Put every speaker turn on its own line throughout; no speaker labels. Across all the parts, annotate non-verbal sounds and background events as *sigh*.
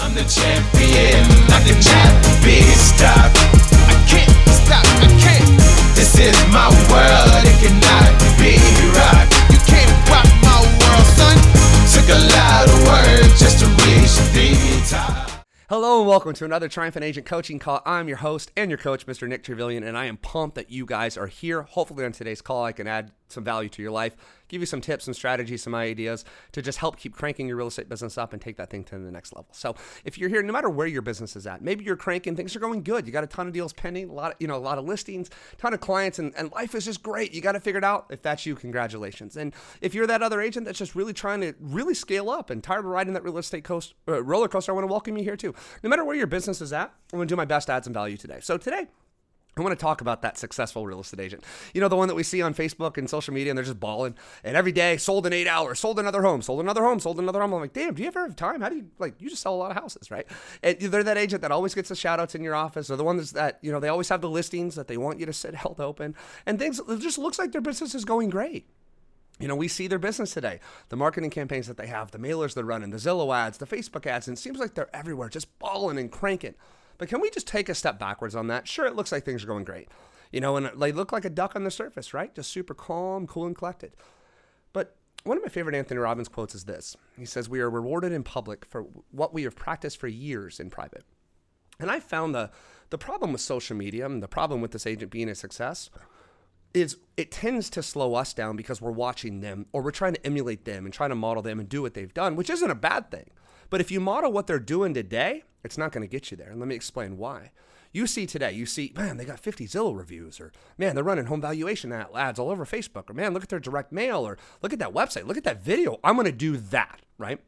I'm the champion, I can stopped. I can't stop, I can't. This is my world, it cannot be rocked. You can't rock my world, son. Took a lot of work just to reach the top.
Hello and welcome to another Triumphant Agent Coaching Call. I'm your host and your coach, Mr. Nick Trevelyan, and I am pumped that you guys are here. Hopefully, on today's call, I can add some value to your life, give you some tips, some strategies, some ideas to just help keep cranking your real estate business up and take that thing to the next level. So, if you're here, no matter where your business is at, maybe you're cranking, things are going good. You got a ton of deals pending, a lot of, you know, a lot of listings, ton of clients, and, and life is just great. You got to figure it out. If that's you, congratulations. And if you're that other agent that's just really trying to really scale up and tired of riding that real estate coast, uh, roller coaster, I want to welcome you here too. No matter where your business is at, I'm going to do my best to add some value today. So today, I want to talk about that successful real estate agent. You know, the one that we see on Facebook and social media, and they're just balling. And every day, sold in eight hours, sold another home, sold another home, sold another home. I'm like, damn, do you ever have time? How do you, like, you just sell a lot of houses, right? And they're that agent that always gets the shout outs in your office. They're the ones that, you know, they always have the listings that they want you to sit *laughs* held open. And things, it just looks like their business is going great. You know, we see their business today, the marketing campaigns that they have, the mailers they're running, the Zillow ads, the Facebook ads, and it seems like they're everywhere, just balling and cranking. But can we just take a step backwards on that? Sure, it looks like things are going great. You know, and they look like a duck on the surface, right? Just super calm, cool, and collected. But one of my favorite Anthony Robbins quotes is this He says, We are rewarded in public for what we have practiced for years in private. And I found the, the problem with social media and the problem with this agent being a success is it tends to slow us down because we're watching them or we're trying to emulate them and trying to model them and do what they've done, which isn't a bad thing. But if you model what they're doing today, it's not going to get you there. And let me explain why. You see today, you see, man, they got 50 Zillow reviews, or man, they're running home valuation ads all over Facebook, or man, look at their direct mail, or look at that website, look at that video. I'm going to do that, right?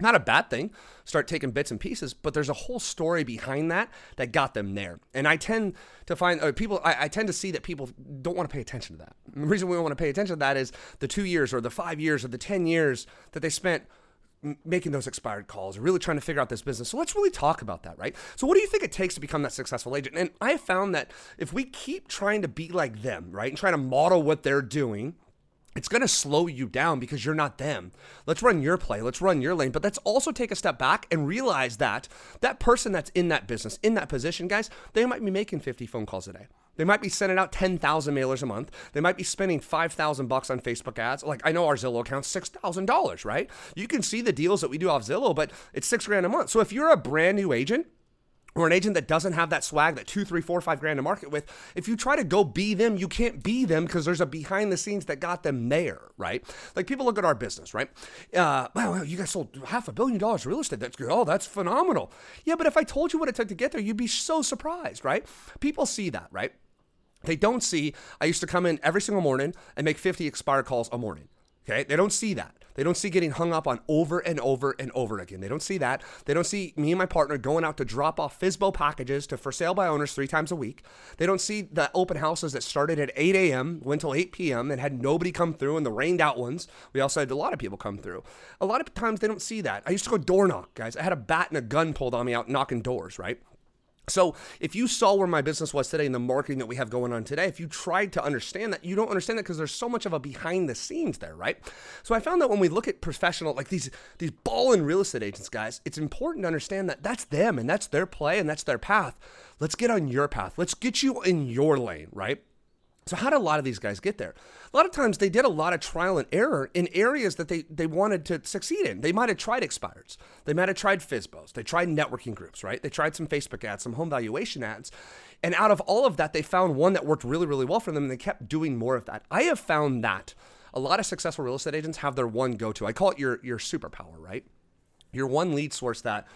Not a bad thing. Start taking bits and pieces, but there's a whole story behind that that got them there. And I tend to find uh, people, I, I, tend to see that people don't want to pay attention to that. And the reason we don't want to pay attention to that is the two years or the five years or the 10 years that they spent making those expired calls, or really trying to figure out this business. So let's really talk about that, right? So what do you think it takes to become that successful agent? And I found that if we keep trying to be like them, right, and trying to model what they're doing, it's going to slow you down because you're not them. Let's run your play. Let's run your lane. But let's also take a step back and realize that that person that's in that business, in that position, guys, they might be making 50 phone calls a day. They might be sending out 10,000 mailers a month. They might be spending 5,000 bucks on Facebook ads. Like I know our Zillow account's $6,000, right? You can see the deals that we do off Zillow, but it's 6 grand a month. So if you're a brand new agent, or an agent that doesn't have that swag, that two, three, four, five grand to market with, if you try to go be them, you can't be them because there's a behind the scenes that got them there, right? Like people look at our business, right? Uh, wow, you guys sold half a billion dollars real estate. That's good. Oh, that's phenomenal. Yeah, but if I told you what it took to get there, you'd be so surprised, right? People see that, right? They don't see, I used to come in every single morning and make 50 expired calls a morning. Okay. They don't see that. They don't see getting hung up on over and over and over again. They don't see that. They don't see me and my partner going out to drop off FSBO packages to for sale by owners three times a week. They don't see the open houses that started at 8 a.m., went till 8 p.m., and had nobody come through, and the rained out ones. We also had a lot of people come through. A lot of times they don't see that. I used to go door knock, guys. I had a bat and a gun pulled on me out knocking doors, right? So, if you saw where my business was today and the marketing that we have going on today, if you tried to understand that, you don't understand that because there's so much of a behind the scenes there, right? So, I found that when we look at professional, like these these ball and real estate agents, guys, it's important to understand that that's them and that's their play and that's their path. Let's get on your path. Let's get you in your lane, right? So how did a lot of these guys get there? A lot of times they did a lot of trial and error in areas that they, they wanted to succeed in. They might have tried expireds. They might have tried FSBOs. They tried networking groups, right? They tried some Facebook ads, some home valuation ads. And out of all of that, they found one that worked really, really well for them and they kept doing more of that. I have found that a lot of successful real estate agents have their one go-to. I call it your, your superpower, right? Your one lead source that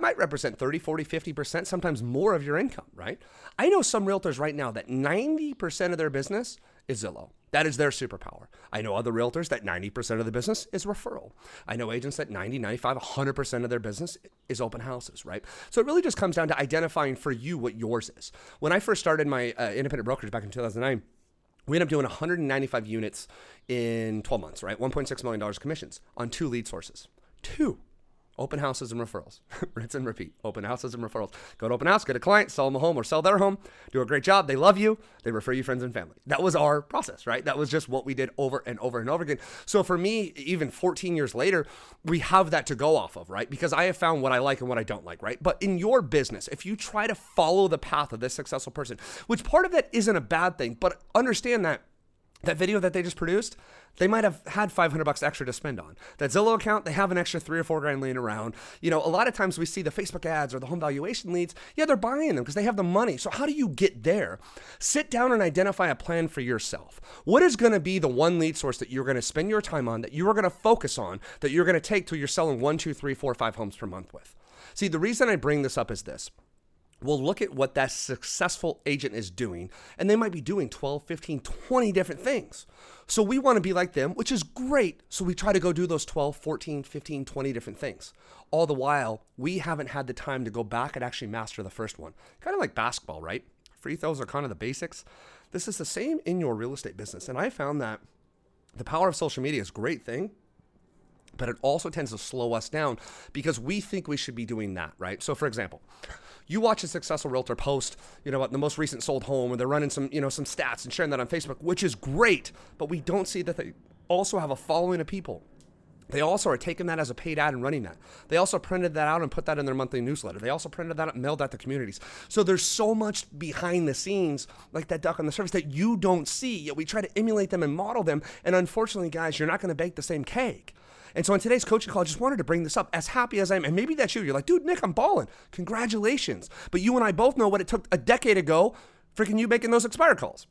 might represent 30, 40, 50%, sometimes more of your income, right? I know some realtors right now that 90% of their business is Zillow. That is their superpower. I know other realtors that 90% of the business is referral. I know agents that 90, 95, 100% of their business is open houses, right? So it really just comes down to identifying for you what yours is. When I first started my uh, independent brokerage back in 2009, we ended up doing 195 units in 12 months, right? $1.6 million commissions on two lead sources. Two Open houses and referrals. *laughs* Rinse and repeat. Open houses and referrals. Go to open house, get a client, sell them a home or sell their home, do a great job. They love you. They refer you friends and family. That was our process, right? That was just what we did over and over and over again. So for me, even 14 years later, we have that to go off of, right? Because I have found what I like and what I don't like, right? But in your business, if you try to follow the path of this successful person, which part of that isn't a bad thing, but understand that that video that they just produced, they might have had 500 bucks extra to spend on. That Zillow account, they have an extra three or four grand laying around. You know, a lot of times we see the Facebook ads or the home valuation leads. Yeah, they're buying them because they have the money. So how do you get there? Sit down and identify a plan for yourself. What is going to be the one lead source that you're going to spend your time on, that you are going to focus on, that you're going to take till you're selling one, two, three, four, five homes per month with? See, the reason I bring this up is this we'll look at what that successful agent is doing, and they might be doing 12, 15, 20 different things. So we want to be like them, which is great. So we try to go do those 12, 14, 15, 20 different things. All the while, we haven't had the time to go back and actually master the first one. Kind of like basketball, right? Free throws are kind of the basics. This is the same in your real estate business. And I found that the power of social media is a great thing, but it also tends to slow us down because we think we should be doing that, right? So, for example, you watch a successful realtor post, you know, about the most recent sold home, or they're running some, you know, some stats and sharing that on Facebook, which is great, but we don't see that they also have a following of people. They also are taking that as a paid ad and running that. They also printed that out and put that in their monthly newsletter. They also printed that out and mailed that to communities. So there's so much behind the scenes, like that duck on the surface, that you don't see. Yet we try to emulate them and model them. And unfortunately, guys, you're not going to bake the same cake. And so in today's coaching call, I just wanted to bring this up. As happy as I am, and maybe that's you. You're like, dude, Nick, I'm balling. Congratulations. But you and I both know what it took a decade ago, freaking you making those expired calls.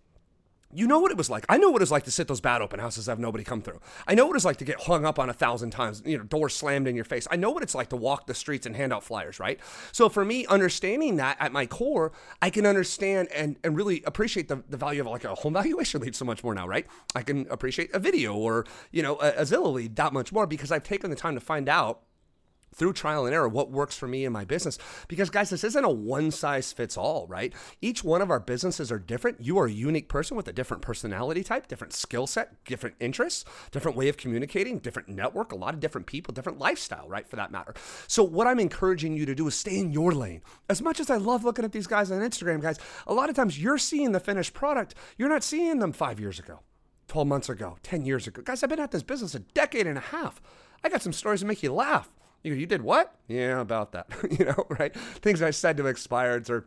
You know what it was like. I know what it was like to sit those bad open houses have nobody come through. I know what it's like to get hung up on a thousand times, you know, doors slammed in your face. I know what it's like to walk the streets and hand out flyers, right? So for me, understanding that at my core, I can understand and, and really appreciate the, the value of like a home valuation lead so much more now, right? I can appreciate a video or, you know, a, a Zillow lead that much more because I've taken the time to find out through trial and error what works for me and my business. Because guys this isn't a one size fits all right? Each one of our businesses are different. You are a unique person with a different personality type different skill set different interests different way of communicating different network a lot of different people different lifestyle right for that matter. So what i'm encouraging you to do is stay in your lane. As much as i love looking at these guys on instagram guys a lot of times you're seeing the finished product. You're not seeing them five years ago 12 months ago 10 years ago. Guys i've been at this business a decade and a half. I got some stories to make you laugh you, you did what? Yeah, about that. *laughs* you know, right? Things I said to expireds or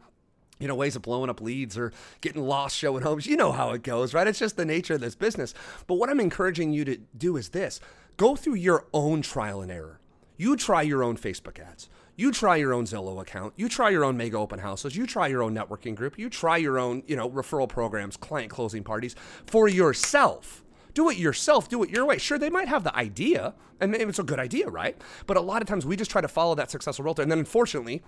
you know, ways of blowing up leads or getting lost showing homes. You know how it goes, right? It's just the nature of this business. But what I'm encouraging you to do is this go through your own trial and error. You try your own Facebook ads. You try your own Zillow account. You try your own mega open houses. You try your own networking group. You try your own, you know, referral programs, client closing parties for yourself do it yourself, do it your way. Sure, they might have the idea, and maybe it's a good idea, right? But a lot of times we just try to follow that successful realtor. And then unfortunately,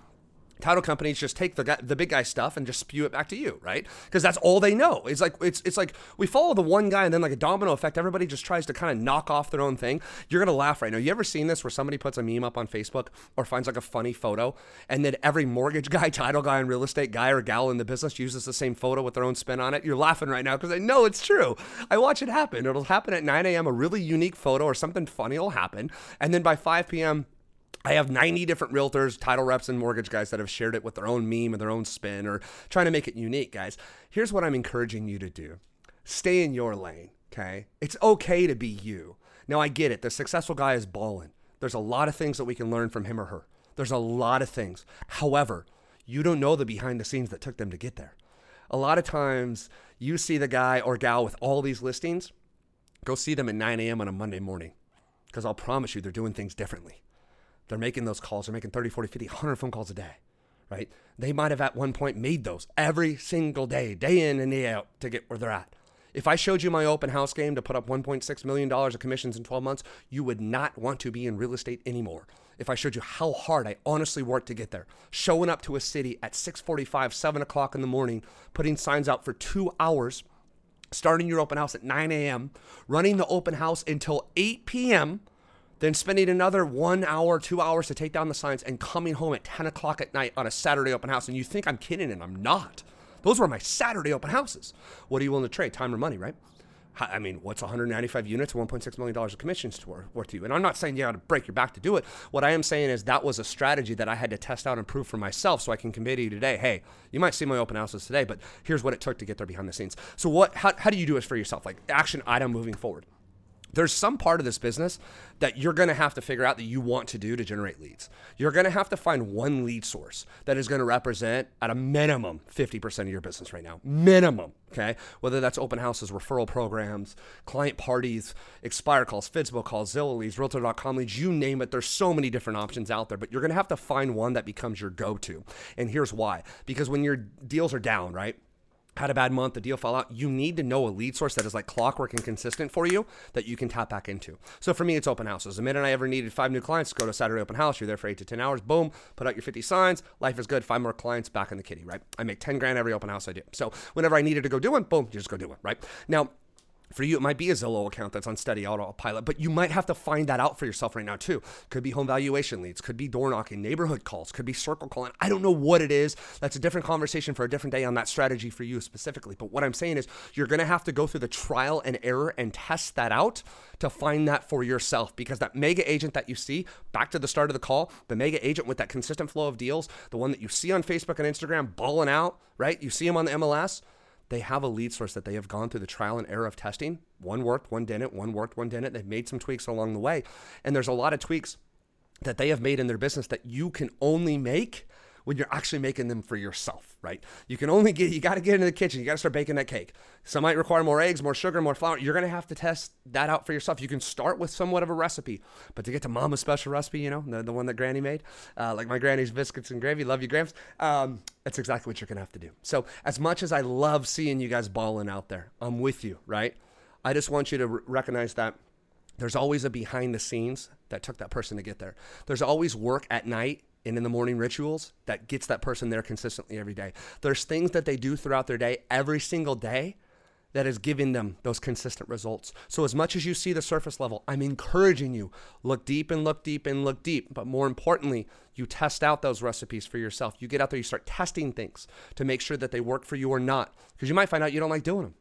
title companies just take the guy, the big guy stuff and just spew it back to you, right? Because that's all they know. It's like it's it's like we follow the one guy and then like a domino effect. Everybody just tries to kind of knock off their own thing. You're gonna laugh right now. You ever seen this where somebody puts a meme up on Facebook or finds like a funny photo, and then every mortgage *laughs* guy, title guy, and real estate guy or gal in the business uses the same photo with their own spin on it? You're laughing right now because I know it's true. I watch it happen. It'll happen at 9 a.m. A really unique photo or something funny will happen, and then by 5 p.m I have 90 different realtors, title reps, and mortgage guys that have shared it with their own meme and their own spin or trying to make it unique, guys. Here's what I'm encouraging you to do stay in your lane, okay? It's okay to be you. Now, I get it. The successful guy is balling. There's a lot of things that we can learn from him or her. There's a lot of things. However, you don't know the behind the scenes that took them to get there. A lot of times, you see the guy or gal with all these listings, go see them at 9 a.m. on a Monday morning because I'll promise you they're doing things differently. They're making those calls. They're making 30, 40, 50, 100 phone calls a day, right? They might have at one point made those every single day, day in and day out to get where they're at. If I showed you my open house game to put up $1.6 million of commissions in 12 months, you would not want to be in real estate anymore. If I showed you how hard I honestly worked to get there, showing up to a city at 6:45, 7 o'clock in the morning, putting signs out for two hours, starting your open house at 9 a.m., running the open house until 8 p.m., then spending another one hour, two hours to take down the signs and coming home at 10 o'clock at night on a Saturday open house. And you think I'm kidding, and I'm not. Those were my Saturday open houses. What are you willing to trade? Time or money, right? I mean, what's 195 units, 1.6 million dollars of commissions worth to you? And I'm not saying you got to break your back to do it. What I am saying is that was a strategy that I had to test out and prove for myself, so I can convey to you today. Hey, you might see my open houses today, but here's what it took to get there behind the scenes. So what? How, how do you do this for yourself? Like action item moving forward there's some part of this business that you're going to have to figure out that you want to do to generate leads. You're going to have to find one lead source that is going to represent at a minimum 50% of your business right now. Minimum, okay? Whether that's open houses, referral programs, client parties, expire calls, FSBO calls, Zillow leads, realtor.com leads, you name it. There's so many different options out there, but you're going to have to find one that becomes your go-to. And here's why. Because when your deals are down, right? Had a bad month, the deal fell out, you need to know a lead source that is like clockwork and consistent for you that you can tap back into. So for me, it's open houses. The minute I ever needed five new clients, go to Saturday open house. You're there for eight to 10 hours. Boom, put out your 50 signs. Life is good. Five more clients back in the kitty, right? I make 10 grand every open house I do. So whenever I needed to go do it, boom, you just go do it, right? Now, for you, it might be a Zillow account that's on steady autopilot, but you might have to find that out for yourself right now too. Could be home valuation leads, could be door knocking, neighborhood calls, could be circle calling. I don't know what it is. That's a different conversation for a different day on that strategy for you specifically. But what I'm saying is you're going to have to go through the trial and error and test that out to find that for yourself because that mega agent that you see, back to the start of the call, the mega agent with that consistent flow of deals, the one that you see on Facebook and Instagram balling out, right? You see him on the MLS they have a lead source that they have gone through the trial and error of testing. One worked, one didn't, one worked, one didn't. They've made some tweaks along the way. And there's a lot of tweaks that they have made in their business that you can only make when you're actually making them for yourself, right? You can only get, you got to get into the kitchen. You got to start baking that cake. Some might require more eggs, more sugar, more flour. You're going to have to test that out for yourself. You can start with somewhat of a recipe, but to get to mama's special recipe, you know, the, the one that granny made, uh, like my granny's biscuits and gravy, love you, Gramps. Um, that's exactly what you're going to have to do. So, as much as I love seeing you guys balling out there, I'm with you, right? I just want you to r- recognize that there's always a behind the scenes that took that person to get there. There's always work at night and in the morning rituals that gets that person there consistently every day. There's things that they do throughout their day every single day that is giving them those consistent results. So as much as you see the surface level, I'm encouraging you look deep and look deep and look deep, but more importantly, you test out those recipes for yourself. You get out there, you start testing things to make sure that they work for you or not because you might find out you don't like doing them.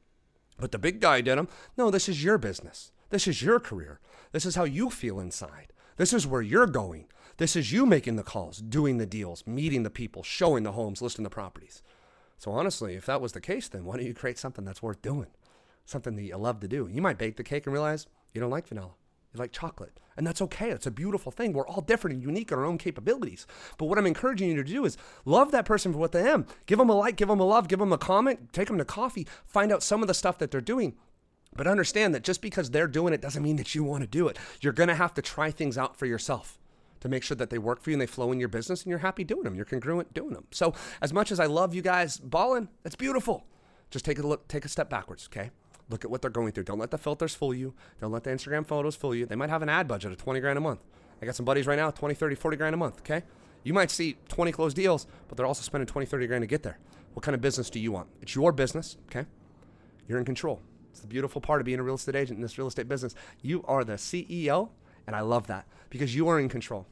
But the big guy did them. No, this is your business. This is your career. This is how you feel inside. This is where you're going. This is you making the calls, doing the deals, meeting the people, showing the homes, listing the properties. So honestly, if that was the case, then why don't you create something that's worth doing? Something that you love to do. You might bake the cake and realize you don't like vanilla. You like chocolate. And that's okay. It's a beautiful thing. We're all different and unique in our own capabilities. But what I'm encouraging you to do is love that person for what they am. Give them a like, give them a love, give them a comment, take them to coffee, find out some of the stuff that they're doing. But understand that just because they're doing it doesn't mean that you want to do it. You're going to have to try things out for yourself to make sure that they work for you and they flow in your business and you're happy doing them. You're congruent doing them. So as much as I love you guys balling, it's beautiful. Just take a look, take a step backwards, okay? Look at what they're going through. Don't let the filters fool you. Don't let the Instagram photos fool you. They might have an ad budget of 20 grand a month. I got some buddies right now, 20, 30, 40 grand a month, okay? You might see 20 closed deals, but they're also spending 20, 30 grand to get there. What kind of business do you want? It's your business, okay? You're in control. It's the beautiful part of being a real estate agent in this real estate business. You are the CEO, and I love that because you are in control.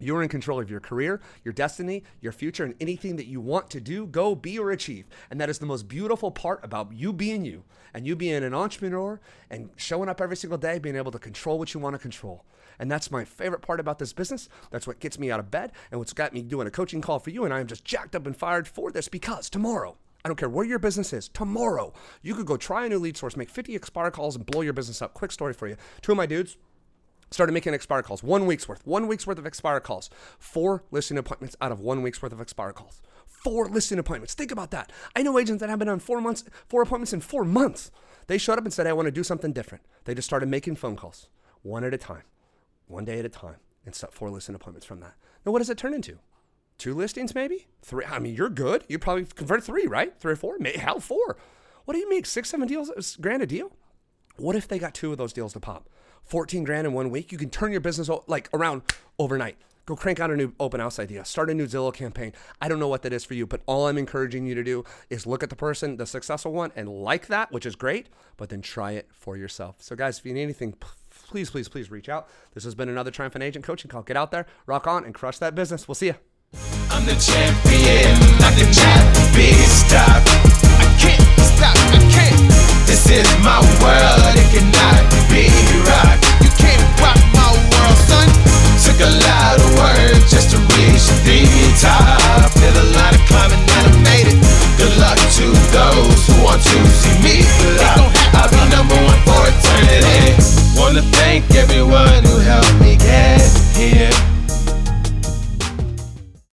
You're in control of your career, your destiny, your future, and anything that you want to do, go, be, or achieve. And that is the most beautiful part about you being you and you being an entrepreneur and showing up every single day, being able to control what you want to control. And that's my favorite part about this business. That's what gets me out of bed and what's got me doing a coaching call for you. And I am just jacked up and fired for this because tomorrow, I don't care where your business is. Tomorrow, you could go try a new lead source, make 50 expire calls, and blow your business up. Quick story for you. Two of my dudes, started making expire calls. One week's worth. One week's worth of expire calls. Four listing appointments out of one week's worth of expire calls. Four listing appointments. Think about that. I know agents that have been on four months, four appointments in four months. They showed up and said, I want to do something different. They just started making phone calls, one at a time, one day at a time, and set four listing appointments from that. Now, what does it turn into? Two listings, maybe? Three. I mean, you're good. You probably convert three, right? Three or four? Maybe, hell, four. What do you make? Six, seven deals, grand a deal? What if they got two of those deals to pop? 14 grand in one week. You can turn your business like around overnight. Go crank out a new open house idea. Start a new Zillow campaign. I don't know what that is for you, but all I'm encouraging you to do is look at the person, the successful one, and like that, which is great, but then try it for yourself. So, guys, if you need anything, please, please, please reach out. This has been another Triumphant Agent coaching call. Get out there, rock on, and crush that business. We'll see you.
I'm the champion,